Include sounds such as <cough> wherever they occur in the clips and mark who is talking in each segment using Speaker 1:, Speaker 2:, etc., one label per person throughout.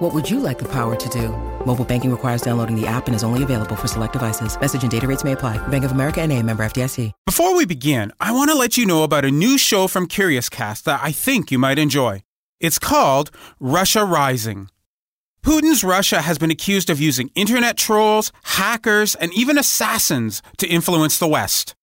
Speaker 1: What would you like the power to do? Mobile banking requires downloading the app and is only available for select devices. Message and data rates may apply. Bank of America and a member FDIC.
Speaker 2: Before we begin, I want to let you know about a new show from CuriousCast that I think you might enjoy. It's called Russia Rising. Putin's Russia has been accused of using internet trolls, hackers, and even assassins to influence the West.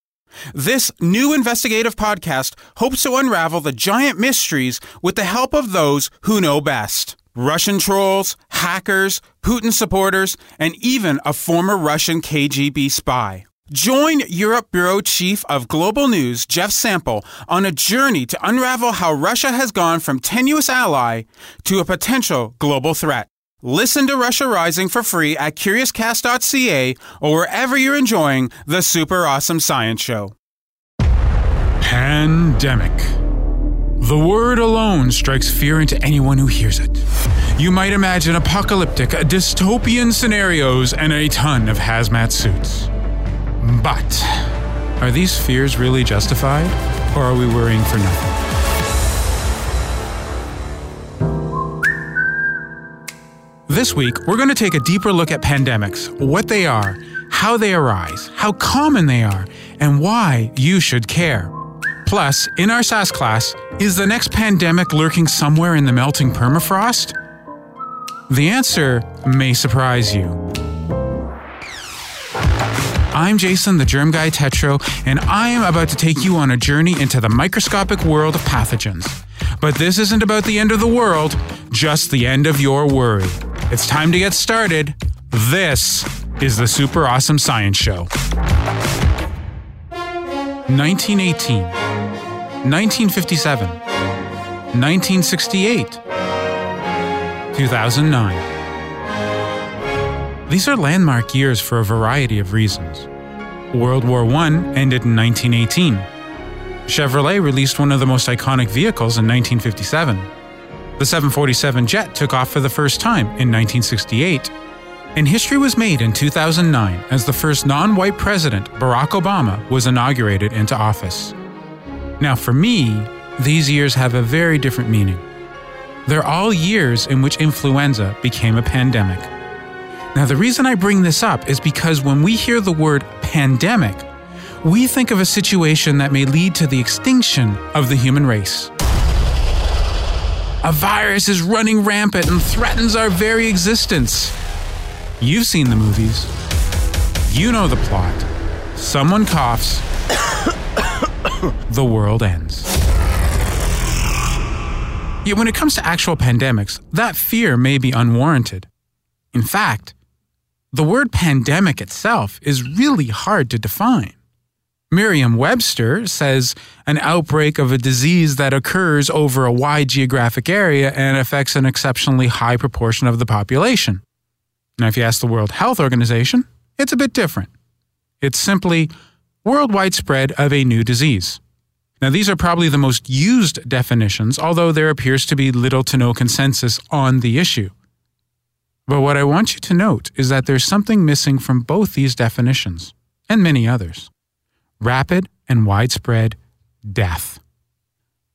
Speaker 2: This new investigative podcast hopes to unravel the giant mysteries with the help of those who know best. Russian trolls, hackers, Putin supporters, and even a former Russian KGB spy. Join Europe Bureau Chief of Global News, Jeff Sample, on a journey to unravel how Russia has gone from tenuous ally to a potential global threat. Listen to Russia Rising for free at CuriousCast.ca or wherever you're enjoying the super awesome science show.
Speaker 3: Pandemic. The word alone strikes fear into anyone who hears it. You might imagine apocalyptic, dystopian scenarios and a ton of hazmat suits. But are these fears really justified? Or are we worrying for nothing? This week, we're going to take a deeper look at pandemics, what they are, how they arise, how common they are, and why you should care. Plus, in our SAS class, is the next pandemic lurking somewhere in the melting permafrost? The answer may surprise you. I'm Jason, the Germ Guy Tetro, and I am about to take you on a journey into the microscopic world of pathogens. But this isn't about the end of the world, just the end of your worry. It's time to get started. This is the Super Awesome Science Show. 1918, 1957, 1968, 2009. These are landmark years for a variety of reasons. World War I ended in 1918. Chevrolet released one of the most iconic vehicles in 1957. The 747 jet took off for the first time in 1968. And history was made in 2009 as the first non white president, Barack Obama, was inaugurated into office. Now, for me, these years have a very different meaning. They're all years in which influenza became a pandemic. Now, the reason I bring this up is because when we hear the word pandemic, we think of a situation that may lead to the extinction of the human race. A virus is running rampant and threatens our very existence. You've seen the movies. You know the plot. Someone coughs, the world ends. Yet when it comes to actual pandemics, that fear may be unwarranted. In fact, the word pandemic itself is really hard to define. Merriam Webster says an outbreak of a disease that occurs over a wide geographic area and affects an exceptionally high proportion of the population. Now, if you ask the World Health Organization, it's a bit different. It's simply worldwide spread of a new disease. Now, these are probably the most used definitions, although there appears to be little to no consensus on the issue. But what I want you to note is that there's something missing from both these definitions, and many others rapid and widespread death.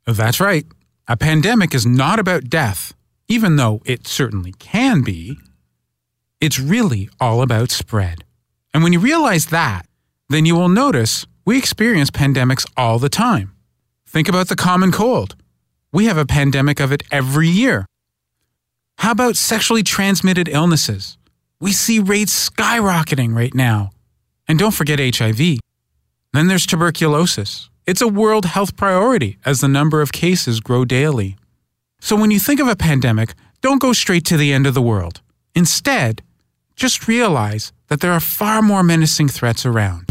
Speaker 3: That's right, a pandemic is not about death, even though it certainly can be. It's really all about spread. And when you realize that, then you will notice we experience pandemics all the time. Think about the common cold. We have a pandemic of it every year. How about sexually transmitted illnesses? We see rates skyrocketing right now. And don't forget HIV. Then there's tuberculosis. It's a world health priority as the number of cases grow daily. So when you think of a pandemic, don't go straight to the end of the world. Instead, just realize that there are far more menacing threats around.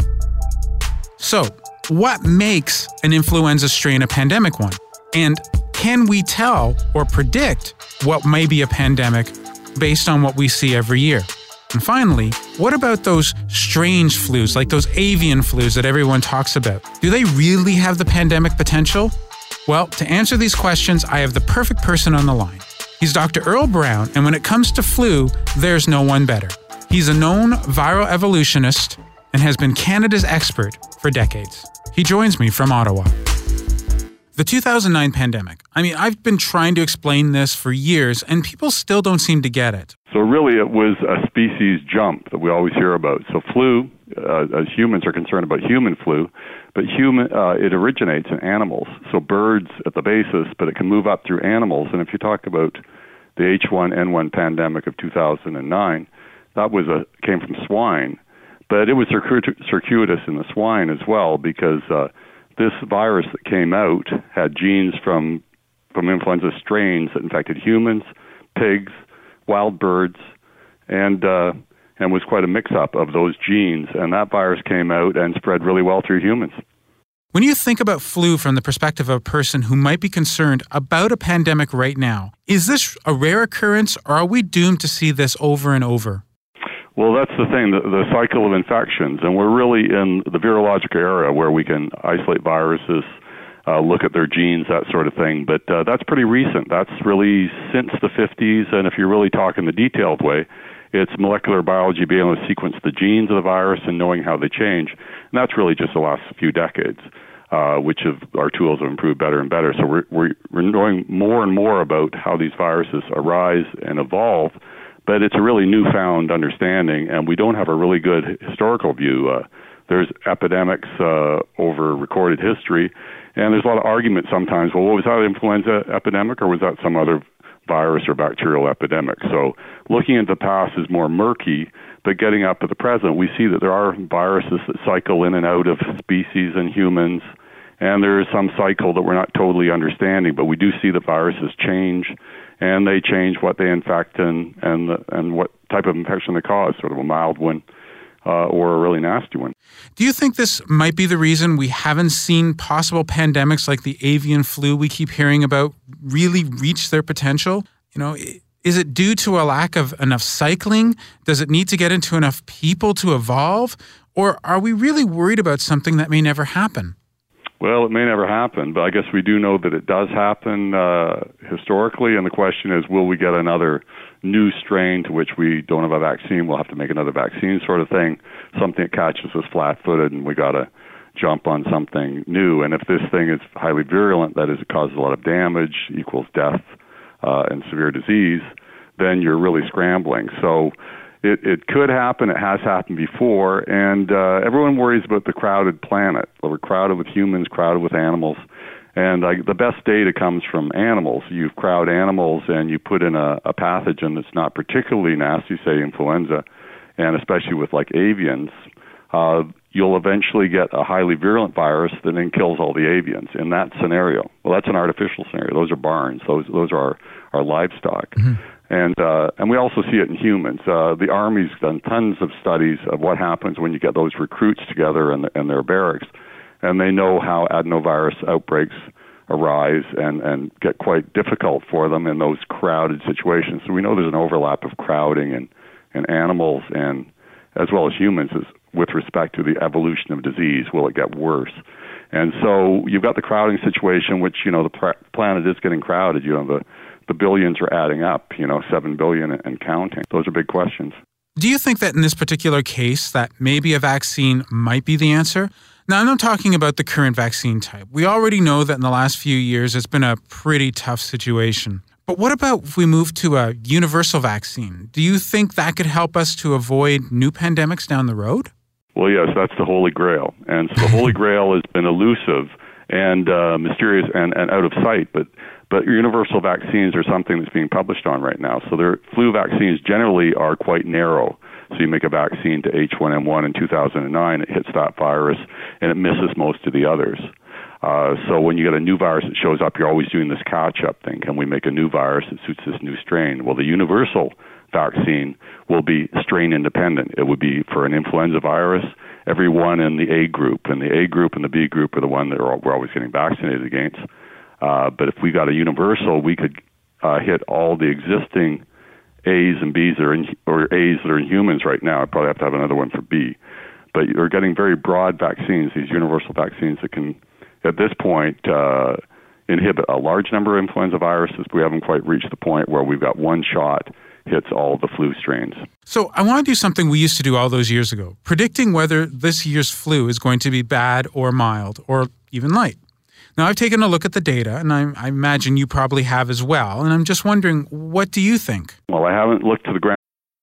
Speaker 3: So, what makes an influenza strain a pandemic one? And can we tell or predict what may be a pandemic based on what we see every year? And finally, what about those strange flus, like those avian flus that everyone talks about? Do they really have the pandemic potential? Well, to answer these questions, I have the perfect person on the line. He's Dr. Earl Brown, and when it comes to flu, there's no one better. He's a known viral evolutionist and has been Canada's expert for decades. He joins me from Ottawa. The 2009 pandemic. I mean, I've been trying to explain this for years, and people still don't seem to get it.
Speaker 4: So, really, it was a species jump that we always hear about. So, flu, uh, as humans are concerned about human flu, but human, uh, it originates in animals. So, birds at the basis, but it can move up through animals. And if you talk about the H1N1 pandemic of 2009, that was a came from swine, but it was circuitous in the swine as well because. Uh, this virus that came out had genes from from influenza strains that infected humans, pigs, wild birds, and uh, and was quite a mix-up of those genes. And that virus came out and spread really well through humans.
Speaker 3: When you think about flu from the perspective of a person who might be concerned about a pandemic right now, is this a rare occurrence or are we doomed to see this over and over?
Speaker 4: Well, that's the thing, the, the cycle of infections. And we're really in the virologic era where we can isolate viruses, uh, look at their genes, that sort of thing. But uh, that's pretty recent. That's really since the 50s. And if you're really talking the detailed way, it's molecular biology being able to sequence the genes of the virus and knowing how they change. And that's really just the last few decades. Uh, which of our tools have improved better and better. So we're, we're, we're knowing more and more about how these viruses arise and evolve but it's a really newfound understanding, and we don't have a really good historical view. Uh, there's epidemics uh, over recorded history, and there's a lot of argument sometimes. Well, was that an influenza epidemic, or was that some other virus or bacterial epidemic? So, looking at the past is more murky. But getting up to the present, we see that there are viruses that cycle in and out of species and humans, and there is some cycle that we're not totally understanding. But we do see the viruses change and they change what they infect and and and what type of infection they cause, sort of a mild one. Uh, or a really nasty one.
Speaker 3: Do you think this might be the reason we haven't seen possible pandemics like the avian flu we keep hearing about really reach their potential? You know, is it due to a lack of enough cycling? Does it need to get into enough people to evolve? Or are we really worried about something that may never happen?
Speaker 4: Well, it may never happen, but I guess we do know that it does happen uh, historically, and the question is, will we get another new strain to which we don't have a vaccine? We'll have to make another vaccine, sort of thing. Something that catches us flat-footed, and we got to jump on something new. And if this thing is highly virulent, that is, it causes a lot of damage, equals death uh, and severe disease, then you're really scrambling. So it, it could happen. It has happened before, and uh, everyone worries about the crowded planet. We're crowded with humans, crowded with animals, and uh, the best data comes from animals. You crowd animals, and you put in a, a pathogen that's not particularly nasty, say influenza, and especially with like avians. Uh, you'll eventually get a highly virulent virus that then kills all the avians in that scenario. Well, that's an artificial scenario. Those are barns. Those those are our, our livestock. Mm-hmm and uh, and we also see it in humans. Uh, the army's done tons of studies of what happens when you get those recruits together the, in their barracks, and they know how adenovirus outbreaks arise and and get quite difficult for them in those crowded situations. So we know there's an overlap of crowding and and animals and as well as humans with respect to the evolution of disease. Will it get worse? And so you've got the crowding situation, which you know the pr- planet is getting crowded. You know the the billions are adding up, you know, 7 billion and counting. Those are big questions.
Speaker 3: Do you think that in this particular case that maybe a vaccine might be the answer? Now, I'm not talking about the current vaccine type. We already know that in the last few years it's been a pretty tough situation. But what about if we move to a universal vaccine? Do you think that could help us to avoid new pandemics down the road?
Speaker 4: Well, yes, that's the Holy Grail. And so the Holy <laughs> Grail has been elusive and uh, mysterious and, and out of sight. But but universal vaccines are something that's being published on right now. So their flu vaccines generally are quite narrow. So you make a vaccine to H1N1 in 2009, it hits that virus and it misses most of the others. Uh, so when you get a new virus that shows up, you're always doing this catch-up thing. Can we make a new virus that suits this new strain? Well, the universal vaccine will be strain independent. It would be for an influenza virus, everyone in the A group, and the A group and the B group are the one that are, we're always getting vaccinated against. Uh, but if we got a universal, we could uh, hit all the existing A's and B's that are in, or A's that are in humans right now. I probably have to have another one for B. But you're getting very broad vaccines, these universal vaccines that can, at this point, uh, inhibit a large number of influenza viruses. We haven't quite reached the point where we've got one shot hits all the flu strains.
Speaker 3: So I want to do something we used to do all those years ago, predicting whether this year's flu is going to be bad or mild or even light. Now, I've taken a look at the data, and I, I imagine you probably have as well. And I'm just wondering, what do you think?
Speaker 4: Well, I haven't looked to the ground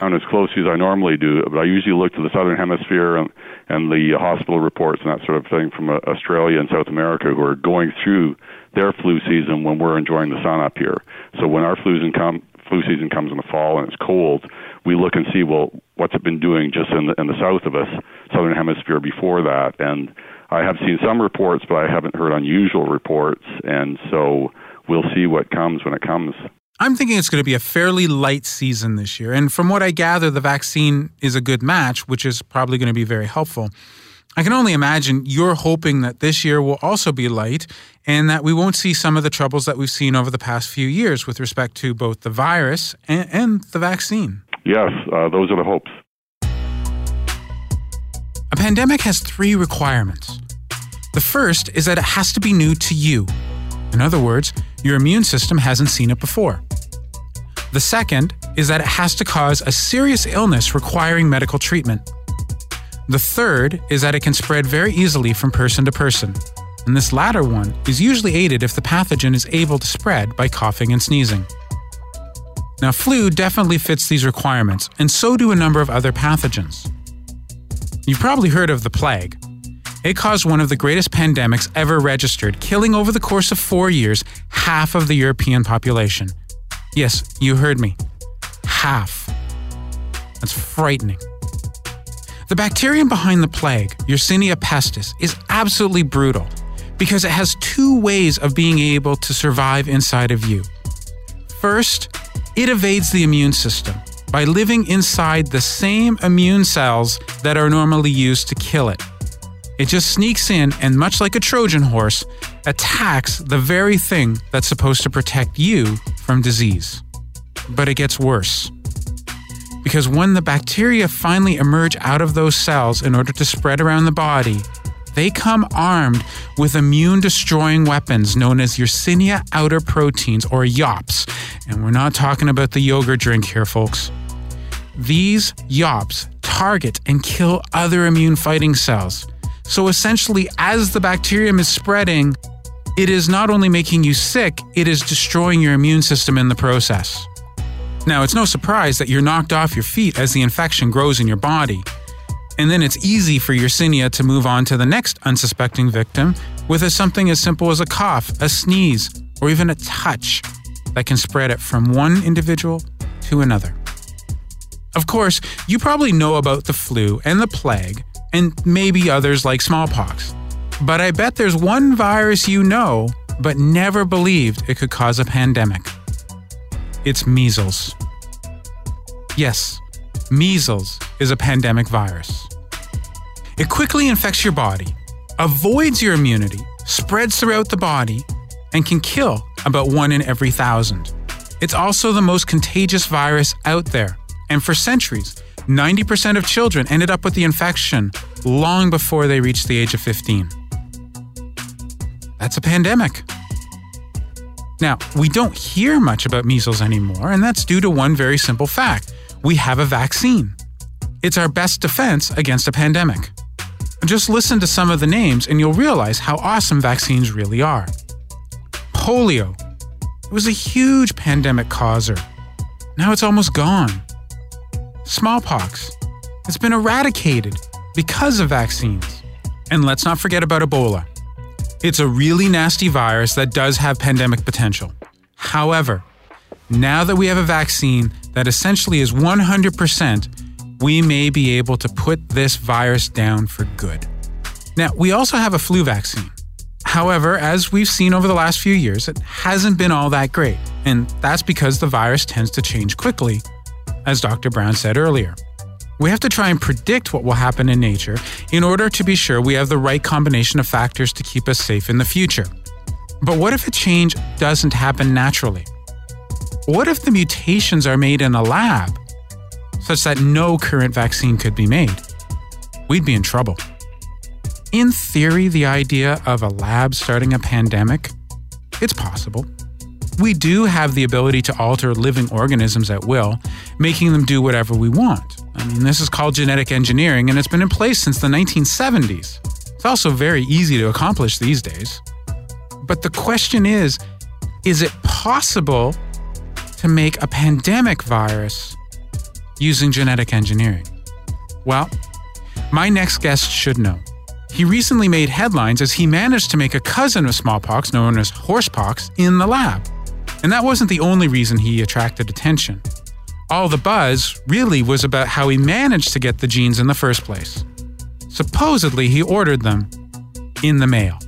Speaker 4: on as closely as I normally do, but I usually look to the southern hemisphere and, and the hospital reports and that sort of thing from uh, Australia and South America who are going through their flu season when we're enjoying the sun up here. So when our flu season, come, flu season comes in the fall and it's cold, we look and see well what's it been doing just in the in the south of us, southern hemisphere before that, and I have seen some reports, but I haven't heard unusual reports, and so we'll see what comes when it comes.
Speaker 3: I'm thinking it's going to be a fairly light season this year. And from what I gather, the vaccine is a good match, which is probably going to be very helpful. I can only imagine you're hoping that this year will also be light and that we won't see some of the troubles that we've seen over the past few years with respect to both the virus and, and the vaccine.
Speaker 4: Yes, uh, those are the hopes.
Speaker 3: A pandemic has three requirements. The first is that it has to be new to you. In other words, your immune system hasn't seen it before. The second is that it has to cause a serious illness requiring medical treatment. The third is that it can spread very easily from person to person, and this latter one is usually aided if the pathogen is able to spread by coughing and sneezing. Now, flu definitely fits these requirements, and so do a number of other pathogens. You've probably heard of the plague. It caused one of the greatest pandemics ever registered, killing over the course of four years half of the European population. Yes, you heard me. Half. That's frightening. The bacterium behind the plague, Yersinia pestis, is absolutely brutal because it has two ways of being able to survive inside of you. First, it evades the immune system by living inside the same immune cells that are normally used to kill it. It just sneaks in and, much like a Trojan horse, attacks the very thing that's supposed to protect you from disease. But it gets worse. Because when the bacteria finally emerge out of those cells in order to spread around the body, they come armed with immune destroying weapons known as Yersinia outer proteins or YOPs. And we're not talking about the yogurt drink here, folks. These YOPs target and kill other immune fighting cells so essentially, as the bacterium is spreading, it is not only making you sick, it is destroying your immune system in the process. Now, it's no surprise that you're knocked off your feet as the infection grows in your body. And then it's easy for your Yersinia to move on to the next unsuspecting victim with a, something as simple as a cough, a sneeze, or even a touch that can spread it from one individual to another. Of course, you probably know about the flu and the plague, and maybe others like smallpox. But I bet there's one virus you know, but never believed it could cause a pandemic. It's measles. Yes, measles is a pandemic virus. It quickly infects your body, avoids your immunity, spreads throughout the body, and can kill about one in every thousand. It's also the most contagious virus out there, and for centuries, 90% of children ended up with the infection long before they reached the age of 15. That's a pandemic. Now, we don't hear much about measles anymore, and that's due to one very simple fact we have a vaccine. It's our best defense against a pandemic. Just listen to some of the names, and you'll realize how awesome vaccines really are. Polio. It was a huge pandemic causer. Now it's almost gone smallpox. It's been eradicated because of vaccines. And let's not forget about Ebola. It's a really nasty virus that does have pandemic potential. However, now that we have a vaccine that essentially is 100%, we may be able to put this virus down for good. Now, we also have a flu vaccine. However, as we've seen over the last few years, it hasn't been all that great, and that's because the virus tends to change quickly, as Dr. Brown said earlier. We have to try and predict what will happen in nature in order to be sure we have the right combination of factors to keep us safe in the future. But what if a change doesn't happen naturally? What if the mutations are made in a lab such that no current vaccine could be made? We'd be in trouble. In theory, the idea of a lab starting a pandemic, it's possible. We do have the ability to alter living organisms at will, making them do whatever we want. I mean, this is called genetic engineering, and it's been in place since the 1970s. It's also very easy to accomplish these days. But the question is is it possible to make a pandemic virus using genetic engineering? Well, my next guest should know. He recently made headlines as he managed to make a cousin of smallpox, known as horsepox, in the lab. And that wasn't the only reason he attracted attention. All the buzz really was about how he managed to get the genes in the first place. Supposedly, he ordered them in the mail.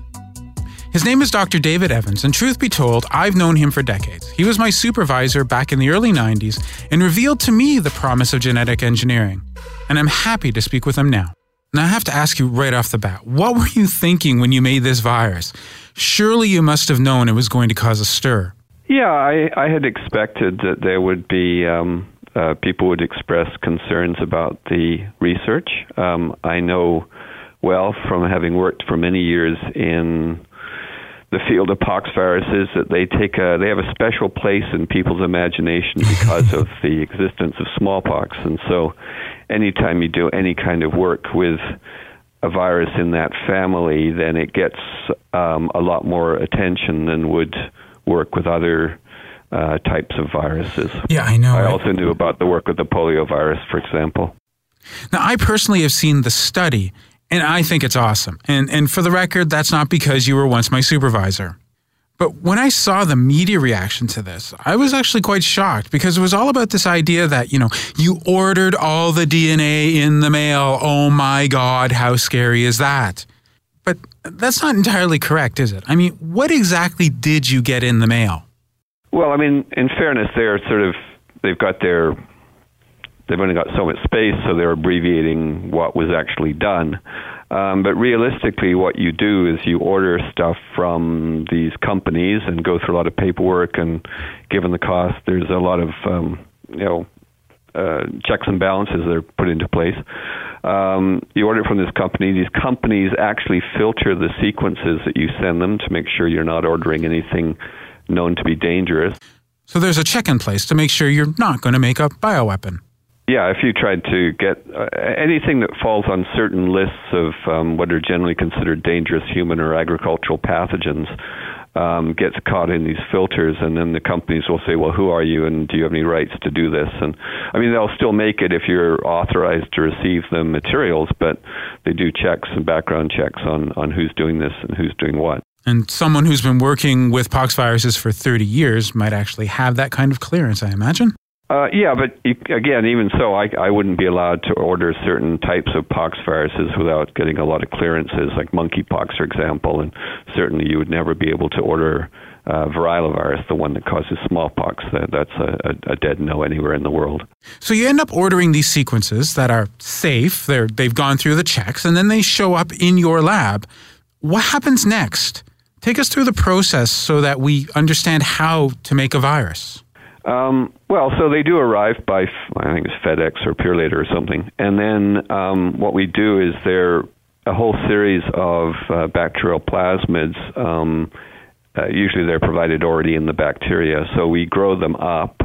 Speaker 3: His name is Dr. David Evans, and truth be told, I've known him for decades. He was my supervisor back in the early 90s and revealed to me the promise of genetic engineering. And I'm happy to speak with him now. Now, I have to ask you right off the bat what were you thinking when you made this virus? Surely you must have known it was going to cause a stir.
Speaker 5: Yeah, I, I had expected that there would be um, uh, people would express concerns about the research. Um, I know well from having worked for many years in the field of pox viruses that they take a they have a special place in people's imagination <laughs> because of the existence of smallpox and so anytime you do any kind of work with a virus in that family then it gets um, a lot more attention than would work with other uh, types of viruses.
Speaker 3: Yeah, I know.
Speaker 5: I
Speaker 3: right?
Speaker 5: also knew about the work with the polio virus, for example.
Speaker 3: Now, I personally have seen the study, and I think it's awesome. And, and for the record, that's not because you were once my supervisor. But when I saw the media reaction to this, I was actually quite shocked because it was all about this idea that, you know, you ordered all the DNA in the mail. Oh my God, how scary is that? That's not entirely correct, is it? I mean, what exactly did you get in the mail?
Speaker 5: Well, I mean, in fairness, they're sort of they've got their they've only got so much space, so they're abbreviating what was actually done. Um, but realistically, what you do is you order stuff from these companies and go through a lot of paperwork. And given the cost, there's a lot of um, you know uh, checks and balances that are put into place. Um, you order it from this company. These companies actually filter the sequences that you send them to make sure you're not ordering anything known to be dangerous.
Speaker 3: So there's a check in place to make sure you're not going to make a bioweapon.
Speaker 5: Yeah, if you tried to get uh, anything that falls on certain lists of um, what are generally considered dangerous human or agricultural pathogens, um, gets caught in these filters, and then the companies will say, "Well, who are you, and do you have any rights to do this?" And I mean, they'll still make it if you're authorized to receive the materials, but they do checks and background checks on on who's doing this and who's doing what.
Speaker 3: And someone who's been working with pox viruses for 30 years might actually have that kind of clearance, I imagine.
Speaker 5: Uh, yeah, but again, even so, I, I wouldn't be allowed to order certain types of pox viruses without getting a lot of clearances, like monkeypox, for example. And certainly, you would never be able to order uh, virus, the one that causes smallpox. That, that's a, a, dead no anywhere in the world.
Speaker 3: So you end up ordering these sequences that are safe. They're, they've gone through the checks, and then they show up in your lab. What happens next? Take us through the process so that we understand how to make a virus.
Speaker 5: Um, well, so they do arrive by, I think it's FedEx or Purolator or something. And then um, what we do is there a whole series of uh, bacterial plasmids. Um, uh, usually they're provided already in the bacteria. So we grow them up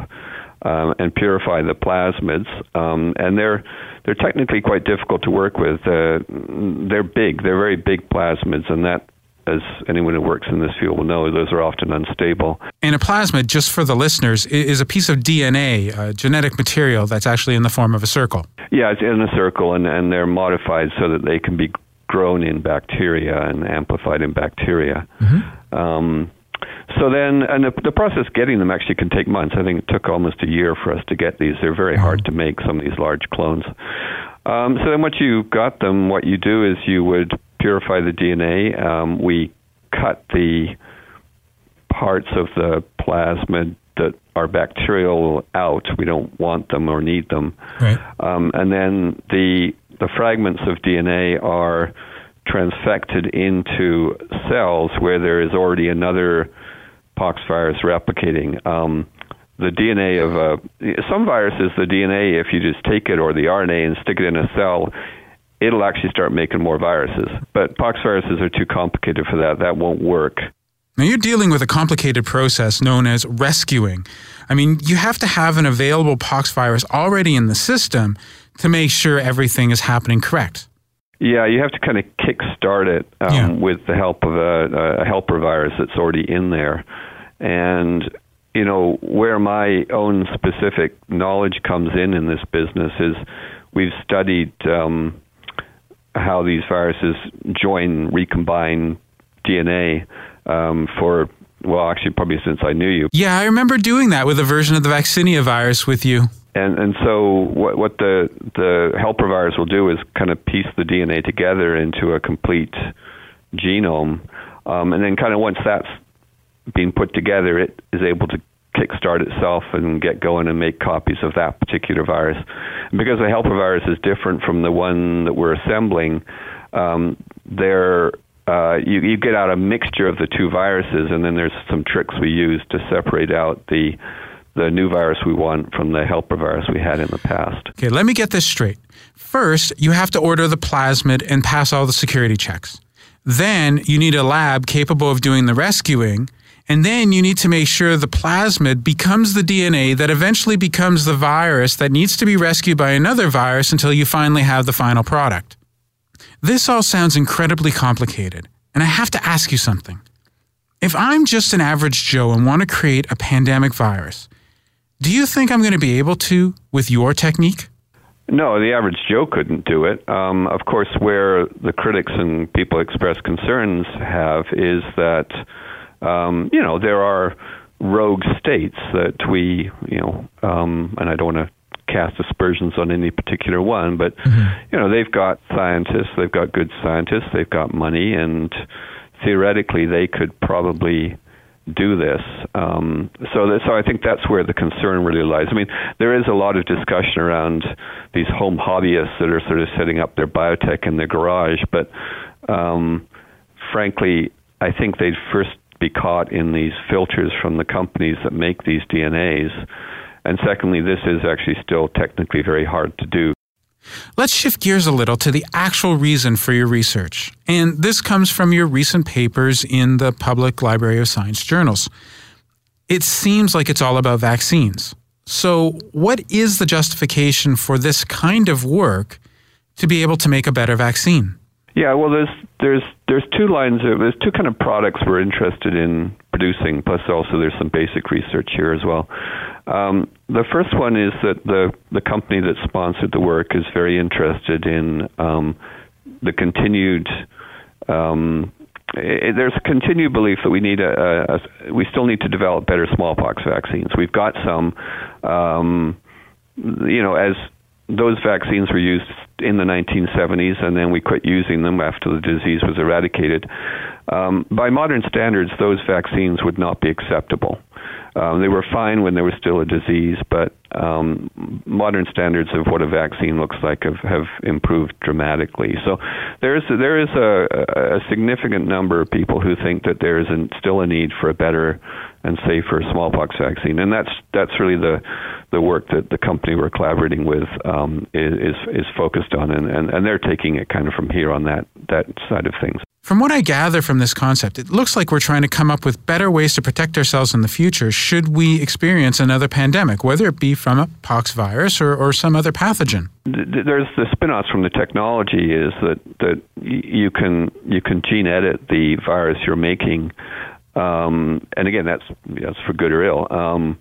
Speaker 5: um, and purify the plasmids. Um, and they're they're technically quite difficult to work with. Uh, they're big. They're very big plasmids, and that as anyone who works in this field will know, those are often unstable.
Speaker 3: And a plasmid, just for the listeners, is a piece of DNA, a genetic material that's actually in the form of a circle.
Speaker 5: Yeah, it's in a circle, and, and they're modified so that they can be grown in bacteria and amplified in bacteria. Mm-hmm. Um, so then, and the, the process getting them actually can take months. I think it took almost a year for us to get these. They're very hard to make, some of these large clones. Um, so then, once you got them, what you do is you would purify the DNA. Um, we cut the parts of the plasmid that are bacterial out. We don't want them or need them.
Speaker 3: Right.
Speaker 5: Um, and then the the fragments of DNA are transfected into cells where there is already another pox virus replicating. Um, the DNA of a some viruses, the DNA, if you just take it or the RNA and stick it in a cell, it'll actually start making more viruses. But pox viruses are too complicated for that. That won't work.
Speaker 3: Now you're dealing with a complicated process known as rescuing. I mean, you have to have an available pox virus already in the system to make sure everything is happening correct.
Speaker 5: Yeah, you have to kind of kick-start it um,
Speaker 3: Yeah.
Speaker 5: with the help of a, a helper virus that's already in there. And, you know, where my own specific knowledge comes in in this business is we've studied um, how these viruses join, recombine DNA um, for, well, actually, probably since I knew you.
Speaker 3: Yeah, I remember doing that with a version of the vaccinia virus with you.
Speaker 5: And and so what what the the helper virus will do is kind of piece the DNA together into a complete genome, um, and then kind of once that's being put together, it is able to kickstart itself and get going and make copies of that particular virus. And because the helper virus is different from the one that we're assembling, um, there uh, you, you get out a mixture of the two viruses, and then there's some tricks we use to separate out the the new virus we want from the helper virus we had in the past.
Speaker 3: Okay, let me get this straight. First, you have to order the plasmid and pass all the security checks. Then, you need a lab capable of doing the rescuing. And then you need to make sure the plasmid becomes the DNA that eventually becomes the virus that needs to be rescued by another virus until you finally have the final product. This all sounds incredibly complicated, and I have to ask you something. If I'm just an average Joe and want to create a pandemic virus, do you think I'm going to be able to with your technique?
Speaker 5: No, the average Joe couldn't do it. Um, of course, where the critics and people express concerns have is that um, you know there are rogue states that we you know, um, and I don't want to cast aspersions on any particular one, but you know they've got scientists, they've got good scientists, they've got money, and theoretically they could probably do this. Um, so, that, so I think that's where the concern really lies. I mean, there is a lot of discussion around these home hobbyists that are sort of setting up their biotech in their garage, but um, frankly, I think they'd first be caught in these filters from the companies that make these DNAs. And secondly, this is actually still technically very hard to do.
Speaker 3: Let's shift gears a little to the actual reason for your research. And this comes from your recent papers in the Public Library of Science journals. It seems like it's all about vaccines. So, what is the justification for this kind of work to be able to make a better vaccine?
Speaker 5: Yeah, well, there's there's there's two lines of there's two kind of products we're interested in producing. Plus, also there's some basic research here as well. Um, the first one is that the the company that sponsored the work is very interested in um, the continued. Um, i there's a continued belief that we need a, a, a we still need to develop better smallpox vaccines. We've got some, um, you know, as those vaccines were used in the 1970s, and then we quit using them after the disease was eradicated. Um, by modern standards, those vaccines would not be acceptable. Um, they were fine when there was still a disease, but um, modern standards of what a vaccine looks like have, have improved dramatically. So there is there is a, a significant number of people who think that there is an, still a need for a better and safer smallpox vaccine, and that's that's really the the work that the company we're collaborating with um, is, is focused on, and, and, and they're taking it kind of from here on that that side of things.
Speaker 3: From what I gather from this concept, it looks like we're trying to come up with better ways to protect ourselves in the future should we experience another pandemic, whether it be from a pox virus or, or some other pathogen.
Speaker 5: There's the spin-offs from the technology is that, that you can you can gene edit the virus you're making, um, and again that's that's for good or ill. Um,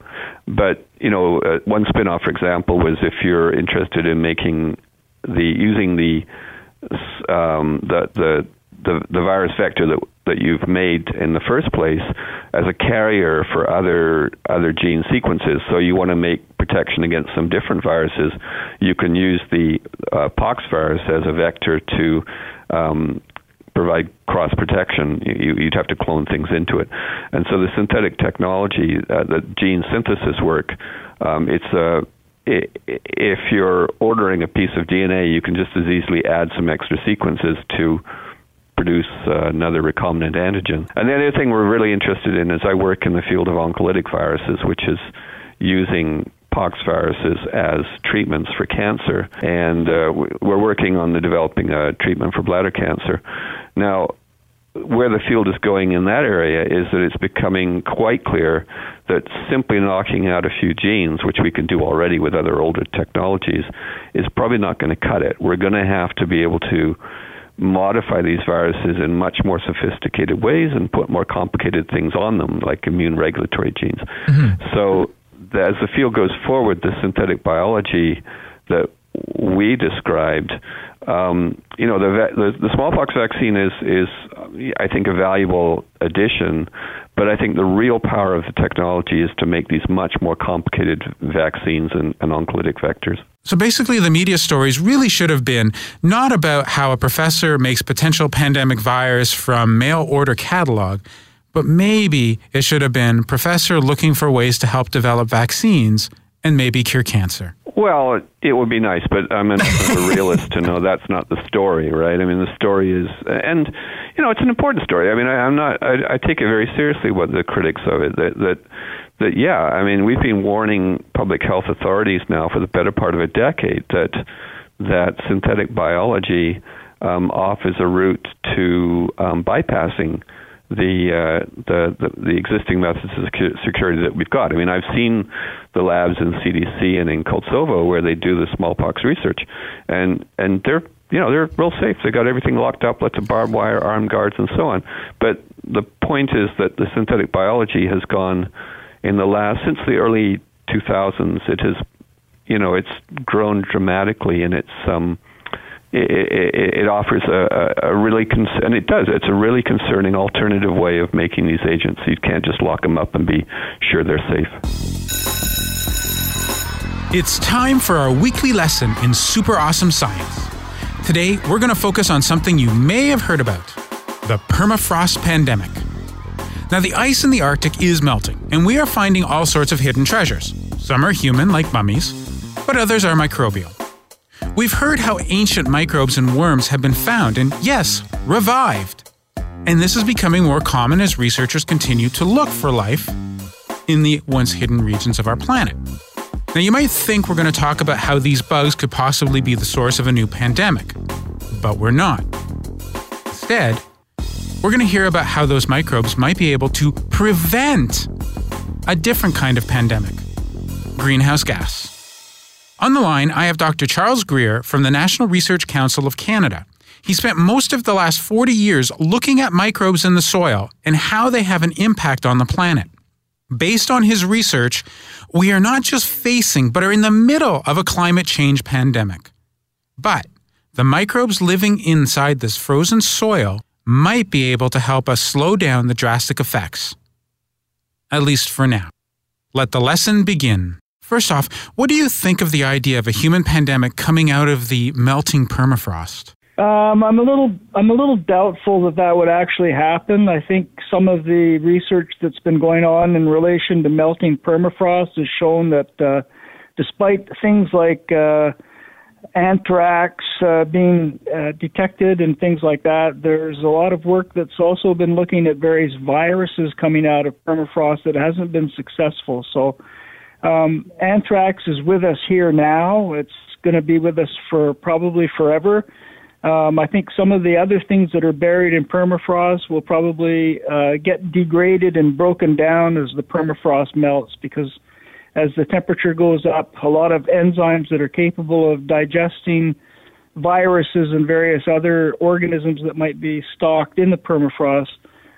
Speaker 5: but you know, uh, one spin-off, for example, was if you're interested in making the using the um, the the the, the virus vector that that you've made in the first place as a carrier for other other gene sequences. So you want to make protection against some different viruses. You can use the uh, pox virus as a vector to um, provide cross protection. You, would have to clone things into it, and so the synthetic technology, uh, the gene synthesis work, um, it's a if you're ordering a piece of DNA, you can just as easily add some extra sequences to produce uh, another recombinant antigen. And the other thing we're really interested in is I work in the field of oncolytic viruses, which is using pox viruses as treatments for cancer. And uh, we're working on the developing a treatment for bladder cancer. Now, where the field is going in that area is that it's becoming quite clear that simply knocking out a few genes, which we can do already with other older technologies, is probably not going to cut it. We're going to have to be able to modify these viruses in much more sophisticated ways and put more complicated things on them, like immune regulatory genes. Mm-hmm. So, as the field goes forward, the synthetic biology that we described, um, you know, the, the, the smallpox vaccine is is I think a valuable addition, but I think the real power of the technology is to make these much more complicated vaccines and, and oncolytic vectors.
Speaker 3: So basically, the media stories really should have been not about how a professor makes potential pandemic virus from mail order catalog, but maybe it should have been professor looking for ways to help develop vaccines and maybe cure cancer.
Speaker 5: Well, it would be nice, but I'm enough of a realist to know that's not the story, right? I mean, the story is, and you know, it's an important story. I mean, I, I'm not. I, I take it very seriously. What the critics of it that that that yeah. I mean, we've been warning public health authorities now for the better part of a decade that that synthetic biology um, offers a route to um, bypassing the, uh, the, the the existing methods of security that we've got. I mean, I've seen the labs in CDC and in Kosovo where they do the smallpox research, and and they're you know they're real safe. They got everything locked up, lots of barbed wire, armed guards, and so on. But the point is that the synthetic biology has gone in the last since the early 2000s. It has you know it's grown dramatically in its um, it, it, offers a, a really con- and it does. It's a really concerning alternative way of making these agents. You can't just lock them up and be sure they're safe.
Speaker 3: It's time for our weekly lesson in super awesome science. Today, we're going to focus on something you may have heard about the permafrost pandemic. Now, the ice in the Arctic is melting, and we are finding all sorts of hidden treasures. Some are human, like mummies, but others are microbial. We've heard how ancient microbes and worms have been found and, yes, revived. And this is becoming more common as researchers continue to look for life in the once hidden regions of our planet. Now, you might think we're going to talk about how these bugs could possibly be the source of a new pandemic, but we're not. Instead, we're going to hear about how those microbes might be able to prevent a different kind of pandemic greenhouse gas. On the line, I have Dr. Charles Greer from the National Research Council of Canada. He spent most of the last 40 years looking at microbes in the soil and how they have an impact on the planet. Based on his research, we are not just facing, but are in the middle of a climate change pandemic. But the microbes living inside this frozen soil might be able to help us slow down the drastic effects. At least for now. Let the lesson begin. First off, what do you think of the idea of a human pandemic coming out of the melting permafrost?
Speaker 6: Um, I'm a little I'm a little doubtful that that would actually happen. I think some of the research that's been going on in relation to melting permafrost has shown that uh, despite things like uh, anthrax uh, being uh, detected and things like that, there's a lot of work that's also been looking at various viruses coming out of permafrost that hasn't been successful. So um, anthrax is with us here now. It's going to be with us for probably forever. Um, I think some of the other things that are buried in permafrost will probably uh, get degraded and broken down as the permafrost melts because as the temperature goes up, a lot of enzymes that are capable of digesting viruses and various other organisms that might be stocked in the permafrost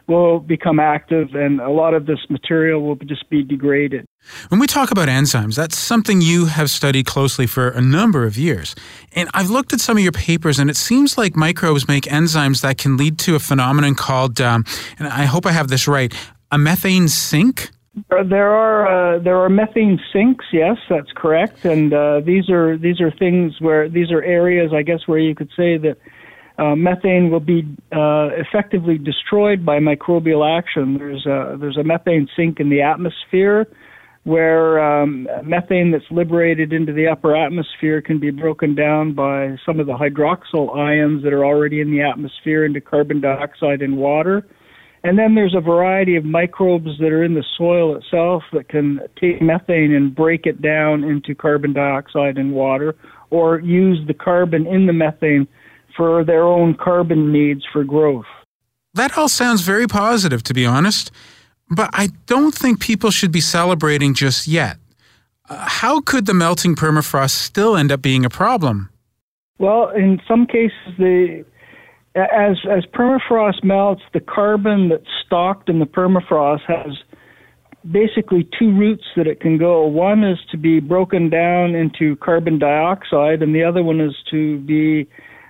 Speaker 6: will become active and a lot of this material will just be degraded.
Speaker 3: When we talk about enzymes, that's something you have studied closely for a number of years. And I've looked at some of your papers, and it seems like microbes make enzymes that can lead to a phenomenon called, um, and I hope I have this right, a methane sink?
Speaker 6: There are uh, there are methane sinks. Yes, that's correct. And uh, these are these are things where these are areas, I guess, where you could say that uh, methane will be uh, effectively destroyed by microbial action. There's a there's a methane sink in the atmosphere where um, methane that's liberated into the upper atmosphere can be broken down by some of the hydroxyl ions that are already in the atmosphere into carbon dioxide and water. And then there's a variety of microbes that are in the soil itself that can take methane and break it down into carbon dioxide and water, or use the carbon in the methane for their own carbon needs for growth.
Speaker 3: That all sounds very positive, to be honest. But I don't think people should be celebrating just yet. Uh, how could the melting permafrost still end up being a problem?
Speaker 6: Well, in some cases, the as as permafrost melts, the carbon that's stocked in the permafrost has basically two routes that it can go. One is to be broken down into carbon dioxide, and the other one is to be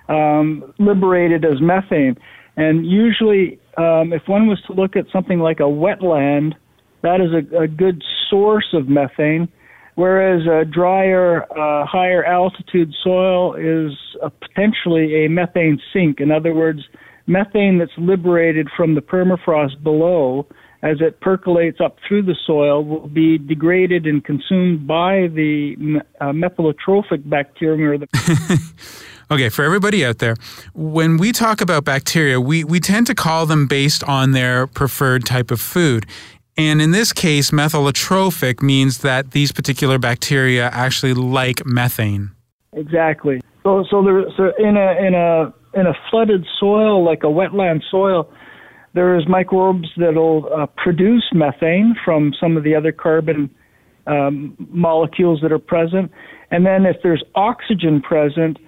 Speaker 6: um, liberated as methane. And usually, um, if one was to look at something like a wetland, that is a, a good source of methane, whereas a drier, uh, higher altitude soil is a, potentially a methane sink. In other words, methane that's liberated from the permafrost below as it percolates up through the soil will be degraded and consumed by the uh, methylotrophic bacteria. <laughs>
Speaker 3: Okay, for everybody out there, when we talk about bacteria, we, we tend to call them based on their preferred type of food. And in this case, methylotrophic means that these particular bacteria actually like methane.
Speaker 6: Exactly. So, so, there, so in a in a in a flooded soil like a wetland soil, there's microbes that'll uh, produce methane from some of the other carbon um, molecules that are present, and then if there's oxygen present,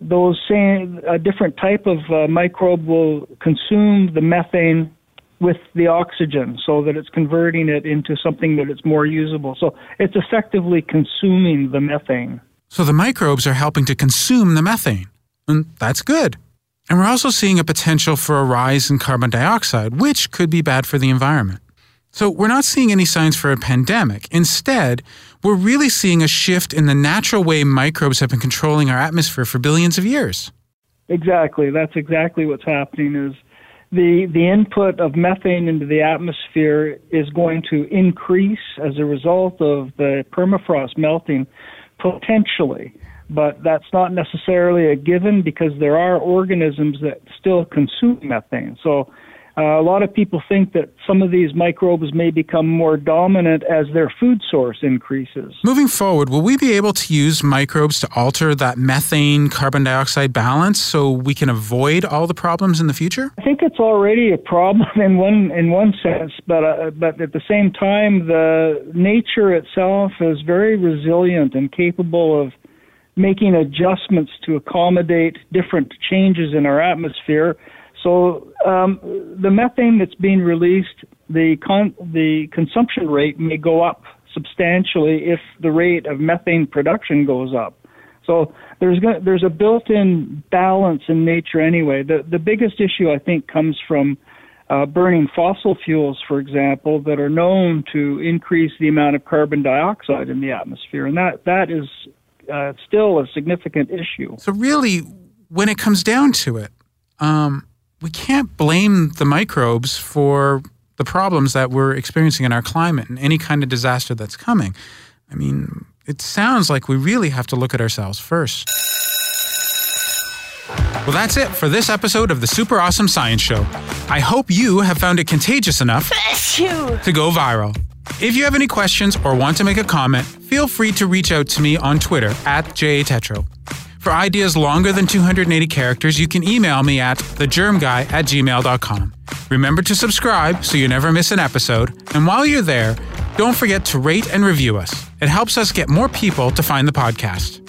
Speaker 6: those same a different type of uh, microbe will consume the methane with the oxygen so that it's converting it into something that it's more usable. So it's effectively consuming the methane.
Speaker 3: So the microbes are helping to consume the methane. And that's good. And we're also seeing a potential for a rise in carbon dioxide, which could be bad for the environment. So we're not seeing any signs for a pandemic. Instead, we're really seeing a shift in the natural way microbes have been controlling our atmosphere for billions of years.
Speaker 6: Exactly. That's exactly what's happening is the the input of methane into the atmosphere is going to increase as a result of the permafrost melting potentially but that's not necessarily a given because there are organisms that still consume methane so uh, a lot of people think that some of these microbes may become more dominant as their food source increases.
Speaker 3: Moving forward, will we be able to use microbes to alter that methane carbon dioxide balance so we can avoid all the problems in the future?
Speaker 6: I think it's already a problem <laughs> in one in one sense, but uh, but at the same time, the nature itself is very resilient and capable of making adjustments to accommodate different changes in our atmosphere so um, the methane that's being released, the con- the consumption rate may go up substantially if the rate of methane production goes up. So there's go- there's a built-in balance in nature anyway. The the biggest issue I think comes from uh, burning fossil fuels, for example, that are known to increase the amount of carbon dioxide in the atmosphere, and that that is uh, still a significant issue.
Speaker 3: So really, when it comes down to it, um, we can't blame the microbes for the problems that we're experiencing in our climate and any kind of disaster that's coming. I mean, it sounds like we really have to look at ourselves first. Well, that's it for this episode of the Super Awesome Science Show. I hope you have found it contagious enough to go viral. If you have any questions or want to make a comment, feel free to reach out to me on Twitter at JATetro. For ideas longer than 280 characters, you can email me at thegermguy at gmail.com. Remember to subscribe so you never miss an episode. And while you're there, don't forget to rate and review us. It helps us get more people to find the podcast.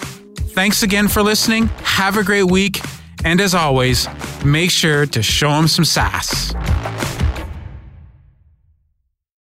Speaker 3: Thanks again for listening. Have a great week. And as always, make sure to show them some sass.